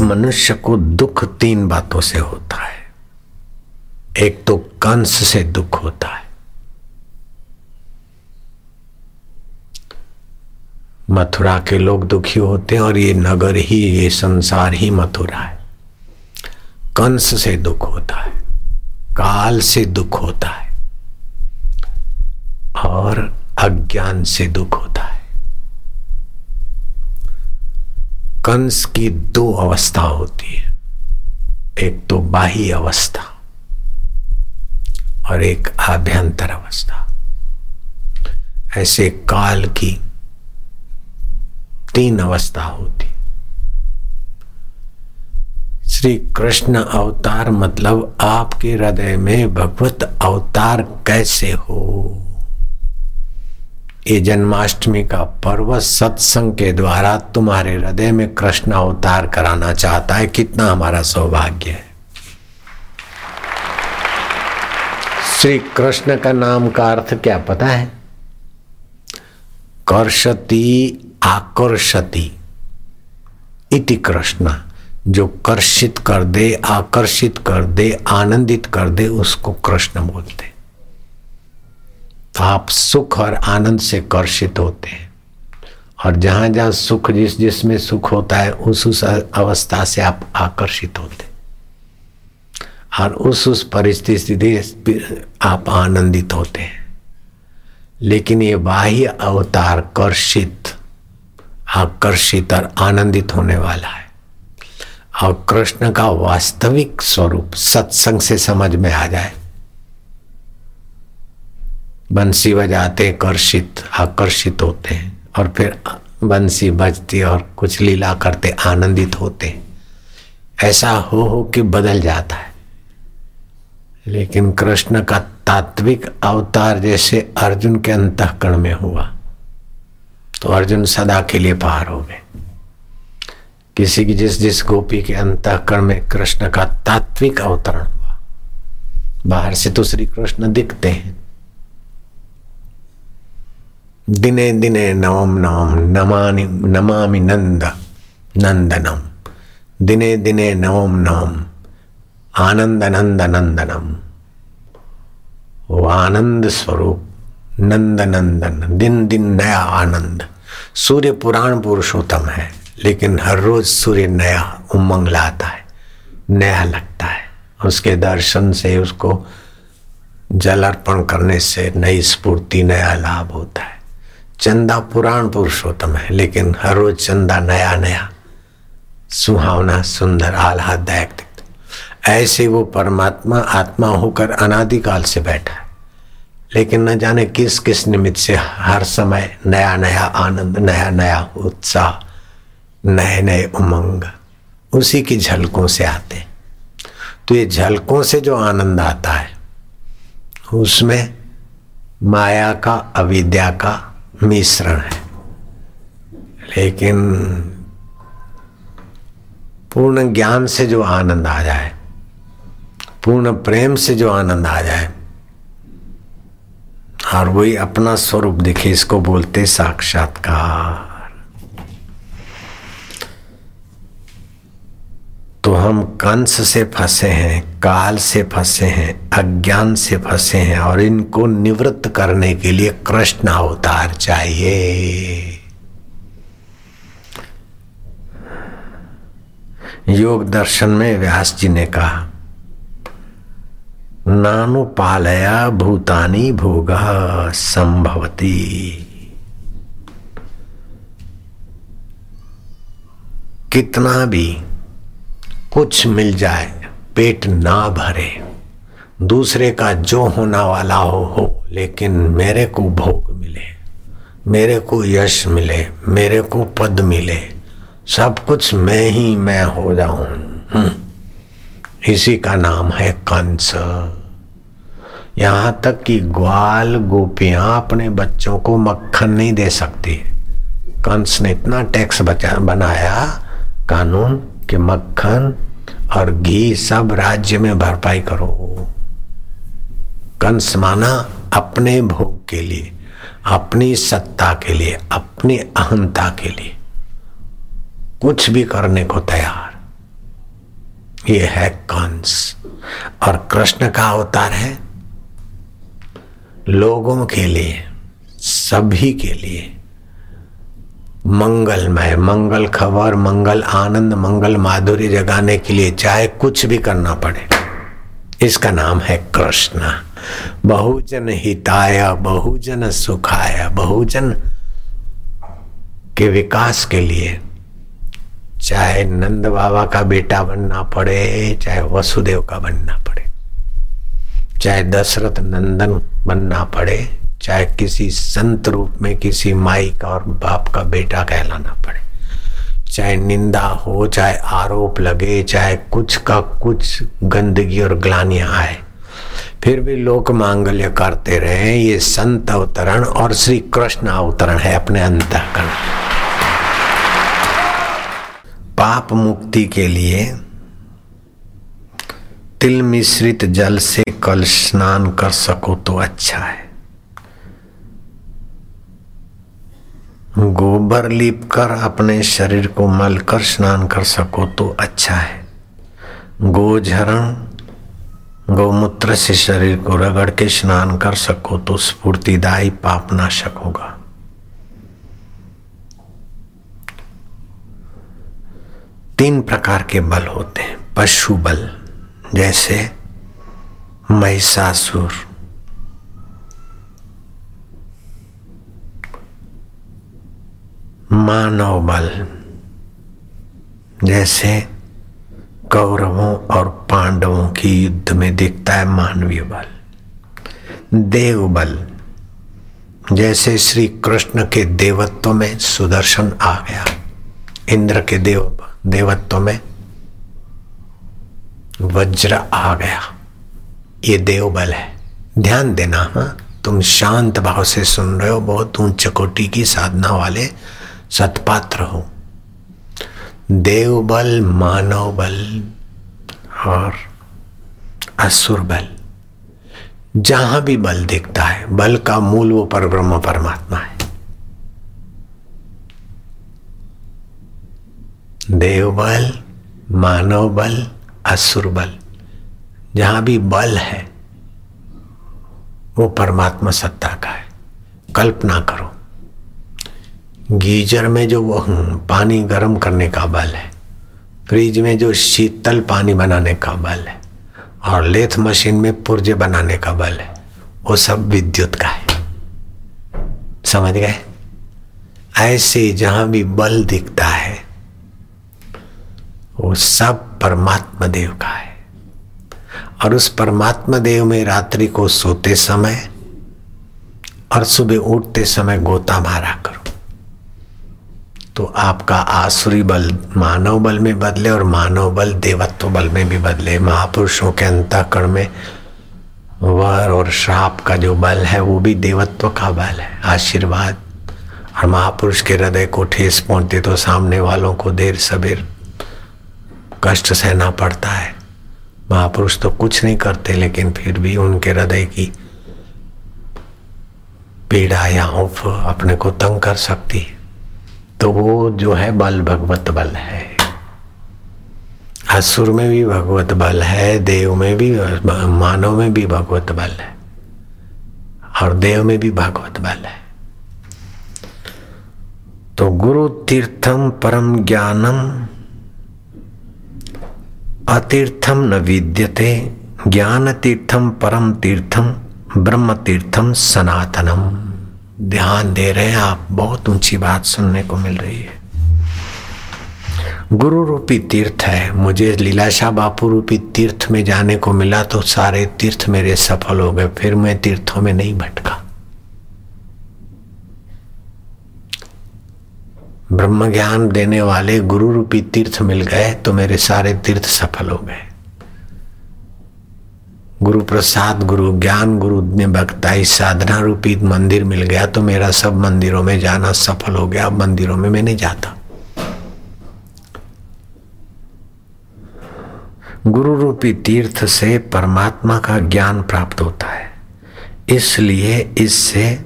मनुष्य को दुख तीन बातों से होता है। एक तो कंस से दुख होता है। मथुरा के लोग दुखी होते हैं और ये नगर ही, ये संसार ही मथुरा है। कंस से दुख होता है, काल से दुख होता है और अज्ञान से दुख होता है। कंस की दो अवस्था होती है। एक तो बाह्य अवस्था और एक आभ्यंतर अवस्था। ऐसे काल की तीन अवस्था होती। श्री कृष्ण अवतार मतलब आपके हृदय में भगवत अवतार कैसे हो? ये जन्माष्टमी का पर्व सत्संग के द्वारा तुम्हारे हृदय में कृष्ण अवतार कराना चाहता है। कितना हमारा सौभाग्य है। श्री कृष्ण का नाम का अर्थ क्या पता है? कर्षति आकर्षति इति कृष्ण। जो कर्षित कर दे, आकर्षित कर दे, आनंदित कर दे, उसको कृष्ण बोलते तो आप सुख और आनंद से कर्षित होते हैं। और जहाँ जहाँ सुख जिस जिसमें सुख होता है, उस उस अवस्था से आप आकर्षित होते और उस उस परिस्थिति से आप आनंदित होते हैं। लेकिन ये बाह्य अवतार कर्षित, आकर्षित और आनंदित होने वाला है। और कृष्ण का वास्तविक स्वरूप सत्संग से समझ में आ जाए बंसी बजाते कर्षित, आकर्षित होते हैं। और फिर बंसी बजती और कुछ लीला करते, आनंदित होते ऐसा हो हो कि बदल जाता है। लेकिन कृष्ण का तात्विक अवतार जैसे अर्जुन के अंतकरण में हुआ तो अर्जुन सदा के लिए पार हो गए। किसी की जिस जिस गोपी के अंतकरण में कृष्ण का तात्विक अवतरण हुआ, बाहर से तो श्री कृष्ण दिखते हैं। दिने दिने नवम नवम नमानि नमामि नंद नंदनम दिने दिने नवम नवम आनंद नंद नंदनम वो आनंद स्वरूप नंद नंदन दिन दिन नया आनंद सूर्य पुराण पुरुषोत्तम है, लेकिन हर रोज सूर्य नया उमंग लाता है, नया लगता है। उसके दर्शन से उसको जल अर्पण करने से नई स्फूर्ति, नया लाभ होता है। चंदा पुराण पुरुषोत्तम है, लेकिन हर रोज चंदा नया नया, सुहावना, सुंदर, आह्लाददायक दिखता ऐसे वो परमात्मा, आत्मा होकर अनादिकाल से बैठा है। लेकिन न जाने किस किस निमित्त से हर समय नया नया आनंद, नया नया उत्साह, नए नए उमंग उसी की झलकों से आते हैं। तो ये झलकों से जो आनंद आता है, उसमें माया का, अविद्या का मिश्रण है। लेकिन पूर्ण ज्ञान से जो आनंद आ जाए, पूर्ण प्रेम से जो आनंद आ जाए, और वही अपना स्वरूप दिखे, इसको बोलते साक्षात्कार। तो हम कंस से फंसे हैं, काल से फंसे हैं, अज्ञान से फंसे हैं और इनको निवृत्त करने के लिए कृष्ण अवतार चाहिए। योग दर्शन में व्यास जी ने कहा नानुपालया भूतानी भोग संभवती। कितना भी कुछ मिल जाए, पेट ना भरे। दूसरे का जो होना वाला हो हो, लेकिन मेरे को भोग मिले, मेरे को यश मिले, मेरे को पद मिले। सब कुछ मैं ही, मैं हो जाऊँ। इसी का नाम है कंस। यहाँ तक कि ग्वाल गोपियाँ अपने बच्चों को मक्खन नहीं दे सकती। कंस ने इतना टैक्स बचा, बनाया, कानून कि मक्खन और घी सब राज्य में भरपाई करो। कंस माना अपने भोग के लिए, अपनी सत्ता के लिए, अपनी अहंता के लिए। कुछ भी करने को तैयार। ये है कंस। और कृष्ण का अवतार है लोगों के लिए, सभी के लिए। मंगलमय, मंगल खबर, मंगल आनंद, मंगल माधुरी जगाने के लिए चाहे कुछ भी करना पड़े। इसका नाम है कृष्ण। बहुजन हिताय, बहुजन सुखाय, बहुजन के विकास के लिए चाहे नंद बाबा का बेटा बनना पड़े, चाहे वसुदेव का बनना पड़े, चाहे दशरथ नंदन बनना पड़े चाहे किसी संत रूप में किसी माई का और बाप का बेटा कहलाना पड़े। चाहे निंदा हो, चाहे आरोप लगे, चाहे कुछ का कुछ गंदगी और ग्लानियाँ आए। फिर भी लोक मांगल्य करते रहे, ये संत अवतरण और श्री कृष्ण अवतरण है अपने अंतकरण। पाप मुक्ति के लिए तिल मिश्रित जल से कल स्नान कर सको तो अच्छा है। गोबर लीप कर अपने शरीर को मल कर स्नान कर सको तो अच्छा है। गोझरण, गौमूत्र से शरीर को रगड़ के स्नान कर सको तो स्फूर्तिदायी पाप नाशक होगा। तीन प्रकार के बल होते हैं, पशु बल, जैसे महिषासुर मानव बल जैसे कौरवों और पांडवों की युद्ध में दिखता है मानवीय बल। देव बल जैसे श्री कृष्ण के देवत्व में सुदर्शन आ गया, इंद्र के देव, देवत्व में वज्र आ गया। ये देव बल है। ध्यान देना हाँ तुम शांत भाव से सुन रहे हो, बहुत कोटि की साधना वाले सतपात्र हो। देव बल मानव बल और असुर बल जहाँ भी बल दिखता है, बल का मूल वो पर ब्रह्म परमात्मा है। देव बल मानव बल असुर बल जहाँ भी बल है, वो परमात्मा सत्ता का है। कल्पना करो। गीजर में जो पानी गर्म करने का बल है। फ्रिज में जो शीतल पानी बनाने का बल है। और लेथ मशीन में पुर्जे बनाने का बल है। वो सब विद्युत का है। समझ गए? ऐसे जहाँ भी बल दिखता है, वो सब परमात्मा देव का है। और उस परमात्मा देव में रात्रि को सोते समय और सुबह उठते समय गोता मारा करो। तो आपका आसुरी बल मानव बल में बदले और मानव बल देवत्व बल में भी बदले। महापुरुषों के अंतकरण में वर और श्राप का जो बल है, वो भी देवत्व का बल है, आशीर्वाद। और महापुरुष के हृदय को ठेस पहुँचते तो सामने वालों को देर सबेर कष्ट सहना पड़ता है। महापुरुष तो कुछ नहीं करते, लेकिन फिर भी उनके हृदय की पीड़ा या उफ अपने को तंग कर सकती है। तो वो जो है बल, भगवत बल है। असुर में भी भगवत बल है, देव में भी, मानव में भी भगवत बल है। और देव में भी भगवत बल है। तो गुरु तीर्थम परम ज्ञानम, अतीर्थम न विद्यते, ज्ञान तीर्थम परम तीर्थम, ब्रह्म तीर्थम सनातनम। ध्यान दे रहे हैं, आप बहुत ऊँची बात सुनने को मिल रही है। गुरु रूपी तीर्थ है। मुझे लीलाशाह बापू रूपी तीर्थ में जाने को मिला तो सारे तीर्थ मेरे सफल हो गए, फिर मैं तीर्थों में नहीं भटका। ब्रह्म ज्ञान देने वाले गुरु रूपी तीर्थ मिल गए तो मेरे सारे तीर्थ सफल हो गए। गुरु प्रसाद, गुरु ज्ञान, गुरु ने भक्ताई साधना रूपी मंदिर मिल गया तो मेरा सब मंदिरों में जाना सफल हो गया। अब मंदिरों में मैं नहीं जाता। गुरु रूपी तीर्थ से परमात्मा का ज्ञान प्राप्त होता है। इसलिए इससे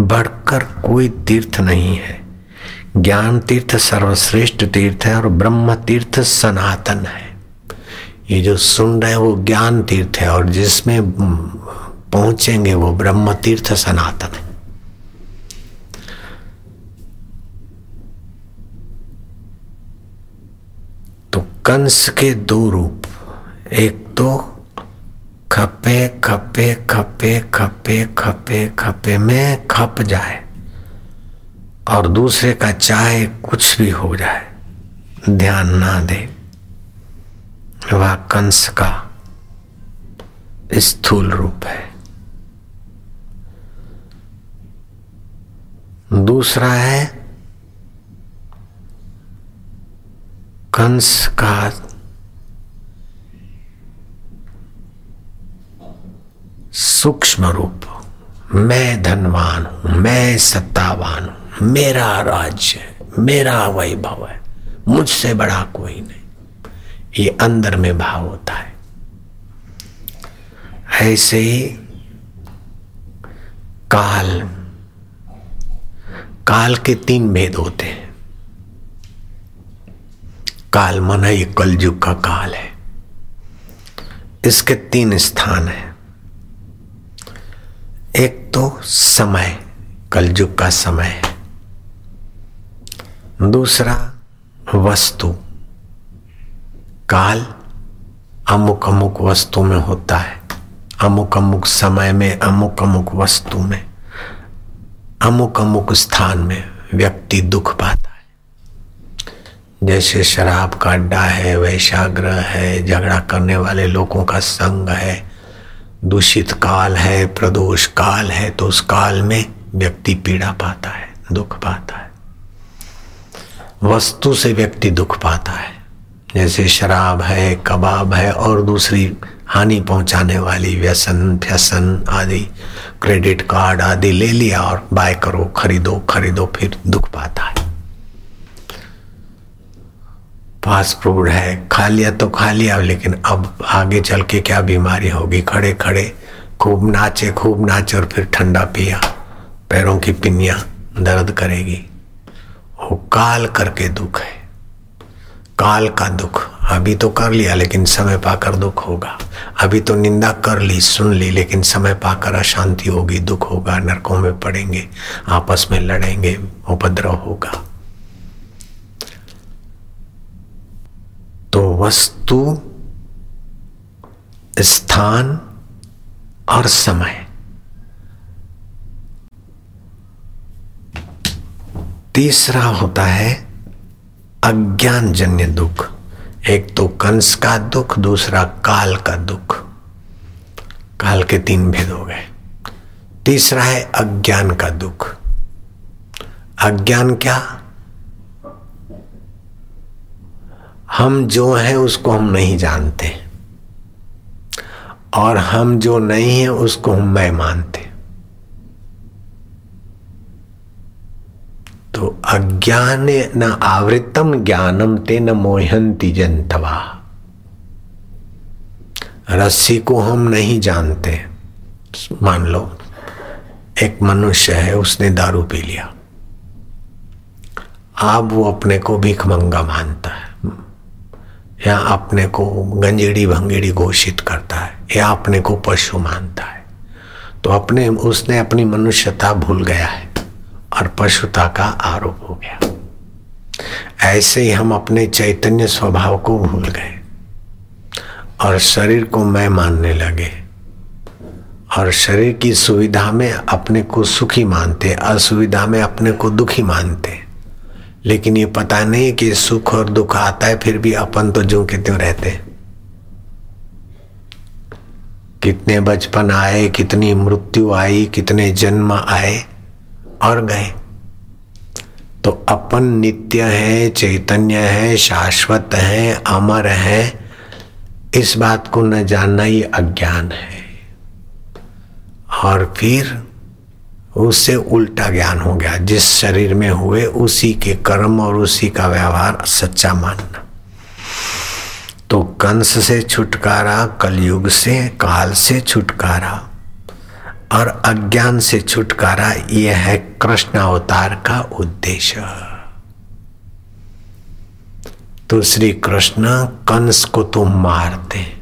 बढ़कर कोई तीर्थ नहीं है। ज्ञान तीर्थ सर्वश्रेष्ठ तीर्थ है और ब्रह्म तीर्थ सनातन है। ये जो सुन रहे हैं वो ज्ञान तीर्थ है और जिसमें पहुँचेंगे वो ब्रह्म तीर्थ सनातन है। तो कंस के दो रूप, एक तो खपे खपे खपे खपे खपे खपे में खप जाए और दूसरे का चाहे कुछ भी हो जाए, ध्यान ना दे। वह कंस का स्थूल रूप है। दूसरा है, कंस का सूक्ष्म रूप। मैं धनवान हूँ, मैं सत्तावान हूँ, मेरा राज्य है, मेरा वैभव है, मुझसे बड़ा कोई नहीं। ये अंदर में भाव होता है। ऐसे ही काल काल के तीन भेद होते हैं। काल मन ये कलयुग का काल है। इसके तीन स्थान है। एक तो समय, कलयुग का समय है। दूसरा, वस्तु। काल अमुक अमुक वस्तु में होता है। अमुक अमुक समय में अमुक अमुक वस्तु में अमुक अमुक स्थान में व्यक्ति दुख पाता है। जैसे शराब का अड्डा है, वैशाग्रह है, झगड़ा करने वाले लोगों का संग है, दूषित काल है, प्रदोष काल है तो उस काल में व्यक्ति पीड़ा पाता है, दुख पाता है। वस्तु से व्यक्ति दुख पाता है। जैसे शराब है, कबाब है और दूसरी हानि पहुँचाने वाली व्यसन फ्यसन आदि, क्रेडिट कार्ड आदि ले लिया और बाय करो, खरीदो खरीदो, फिर दुख पाता है। फास्ट फ़ूड है, खा लिया तो खा लिया, लेकिन अब आगे चल के क्या बीमारी होगी? खड़े खड़े, खूब नाचे खूब नाचे और फिर ठंडा पिया, पैरों की पिनिया दर्द करेगी। वो काल करके दुख है। काल का दुख। अभी तो कर लिया, लेकिन समय पाकर दुख होगा। अभी तो निंदा कर ली, सुन ली, लेकिन समय पाकर अशांति होगी, दुख होगा, नरकों में पड़ेंगे, आपस में लड़ेंगे, उपद्रव होगा। तो वस्तु, स्थान और समय। तीसरा होता है अज्ञान जन्य दुख। एक तो कंस का दुख, दूसरा काल का दुख। काल के तीन भेद हो गए। तीसरा है अज्ञान का दुख। अज्ञान क्या? हम जो हैं उसको हम नहीं जानते। और हम जो नहीं है उसको हम मैं मानते। तो अज्ञान न आवृतम ज्ञानम ते न मोहंती जनतवा। रस्सी को हम नहीं जानते। मान लो, एक मनुष्य है, उसने दारू पी लिया। अब वो अपने को भीख मंगा मानता है। या अपने को गंजेड़ी भंगेड़ी घोषित करता है, या अपने को पशु मानता है। तो अपने, उसने अपनी मनुष्यता भूल गया है। और पशुता का आरोप हो गया। ऐसे ही हम अपने चैतन्य स्वभाव को भूल गए और शरीर को मैं मानने लगे और शरीर की सुविधा में अपने को सुखी मानते, असुविधा में अपने को दुखी मानते। लेकिन ये पता नहीं कि सुख और दुख आता है, फिर भी अपन तो जो के त्यों रहते कितने बचपन आए, कितनी मृत्यु आई, कितने जन्म आए और गए। तो अपन नित्य है, चैतन्य है, शाश्वत है, अमर है। इस बात को न जानना ही अज्ञान है। और फिर उससे उल्टा ज्ञान हो गया। जिस शरीर में हुए, उसी के कर्म और उसी का व्यवहार सच्चा मानना। तो कंस से छुटकारा, कलयुग से, काल से छुटकारा और अज्ञान से छुटकारा यह है कृष्ण अवतार का उद्देश्य। तो श्री कृष्ण कंस को तो मारते।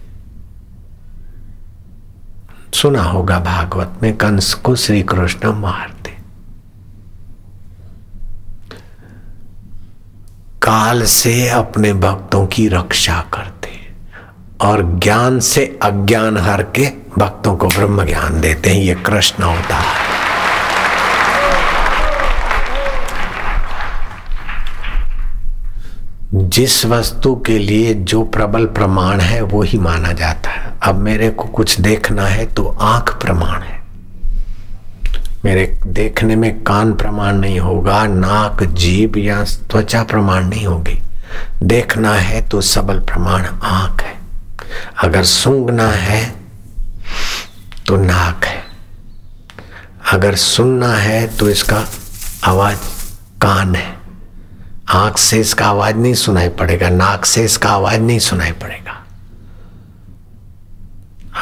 सुना होगा भागवत में, कंस को श्री कृष्ण मारते। काल से अपने भक्तों की रक्षा करते और ज्ञान से अज्ञान हर के भक्तों को ब्रह्म ज्ञान देते हैं। ये कृष्ण होता है जिस वस्तु के लिए जो प्रबल प्रमाण है वो ही माना जाता है। अब मेरे को कुछ देखना है तो आँख प्रमाण है। मेरे देखने में कान प्रमाण नहीं होगा, नाक, जीभ या त्वचा प्रमाण नहीं होगी। देखना है तो सबल प्रमाण आँख है। अगर सूंघना है तो नाक है। अगर सुनना है तो इसका आवाज़ कान है। आँख से इसका आवाज़ नहीं सुनाई पड़ेगा, नाक से इसका आवाज़ नहीं सुनाई पड़ेगा।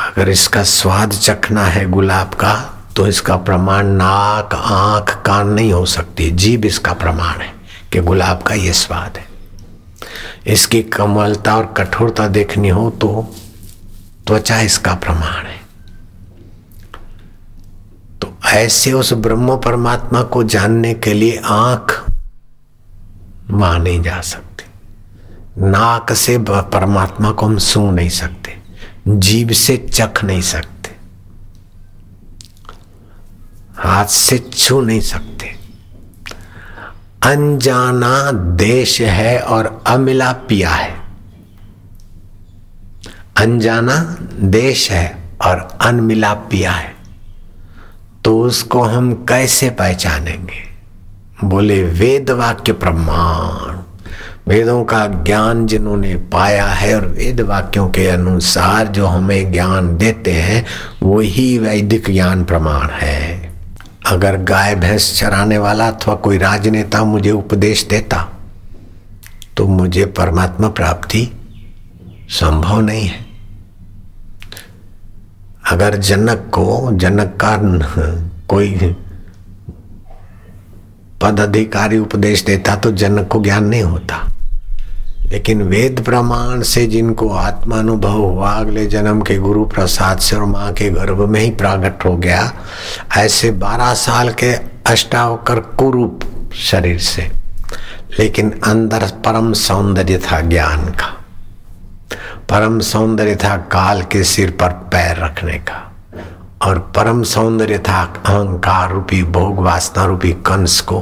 अगर इसका स्वाद चखना है गुलाब का तो इसका प्रमाण नाक, आँख, कान नहीं हो सकती, जीभ इसका प्रमाण है कि गुलाब का ये स्वाद है। इसकी कमलता और कठोरता देखनी हो तो त्वचा इसका प्रमाण है। तो ऐसे उस ब्रह्म परमात्मा को जानने के लिए आँख मान नहीं जा सकते। नाक से परमात्मा को हम सूंघ नहीं सकते जीभ से चख नहीं सकते, हाथ से छू नहीं सकते। अनजाना देश है और अमिला पिया है। अनजाना देश है और अनमिला पिया है। तो उसको हम कैसे पहचानेंगे? बोले वेद वाक्य प्रमाण। वेदों का ज्ञान जिन्होंने पाया है और वेद वाक्यों के अनुसार जो हमें ज्ञान देते हैं, वही वैदिक ज्ञान प्रमाण है। अगर गाय, भैंस चराने वाला अथवा कोई राजनेता मुझे उपदेश देता तो मुझे परमात्मा प्राप्ति संभव नहीं है। अगर जनक को, जनक का कोई पद अधिकारी उपदेश देता तो जनक को ज्ञान नहीं होता। लेकिन वेद प्रमाण से जिनको आत्मानुभव हुआ, अगले जन्म के गुरु प्रसाद से और माँ के गर्भ में ही प्रागट हो गया। ऐसे बारह साल के अष्टावकर कुरूप शरीर से। लेकिन अंदर परम सौंदर्य था ज्ञान का। परम सौंदर्य था काल के सिर पर पैर रखने का। और परम सौंदर्य था अहंकार रूपी, भोग वासना रूपी कंस को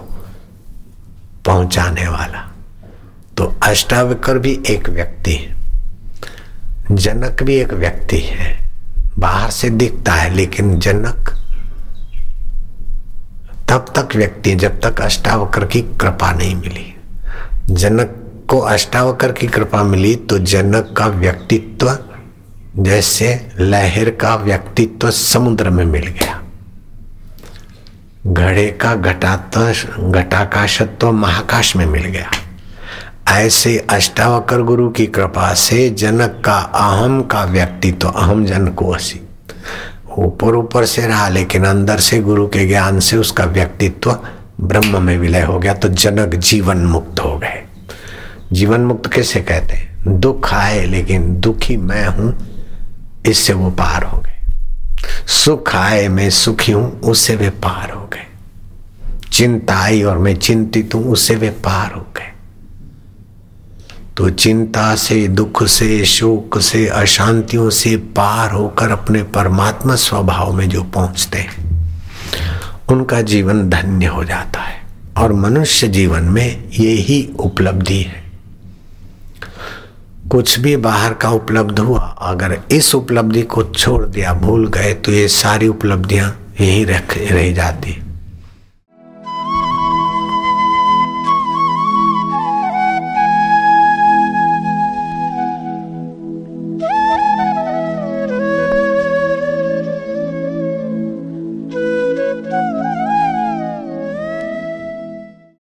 पहुँचाने वाला। तो अष्टावकर भी एक व्यक्ति है, जनक भी एक व्यक्ति है। बाहर से दिखता है, लेकिन जनक तब तक व्यक्ति जब तक अष्टावकर की कृपा नहीं मिली। जनक को अष्टावकर की कृपा मिली तो जनक का व्यक्तित्व जैसे लहर का व्यक्तित्व समुद्र में मिल गया। घड़े का घटात्व घटाकाशत्व महाकाश में मिल गया। ऐसे अष्टावकर गुरु की कृपा से जनक का अहम का व्यक्तित्व तो अहम जन को असी ऊपर ऊपर से रहा, लेकिन अंदर से गुरु के ज्ञान से उसका व्यक्तित्व ब्रह्म में विलय हो गया तो जनक जीवन मुक्त हो गए। जीवन मुक्त कैसे कहते हैं? दुख आए, लेकिन दुखी मैं हूँ इससे वो पार हो गए। सुख आए, मैं सुखी हूँ, उससे वे पार हो गए। चिंता आई और मैं चिंतित हूँ, उससे वे पार हो गए। तो चिंता से, दुख से, शोक से, अशांतियों से पार होकर अपने परमात्मा स्वभाव में जो पहुँचते हैं, उनका जीवन धन्य हो जाता है। और मनुष्य जीवन में ये ही उपलब्धि है। कुछ भी बाहर का उपलब्ध हुआ, अगर इस उपलब्धि को छोड़ दिया, भूल गए तो ये सारी उपलब्धियाँ यहीं रख रह जाती।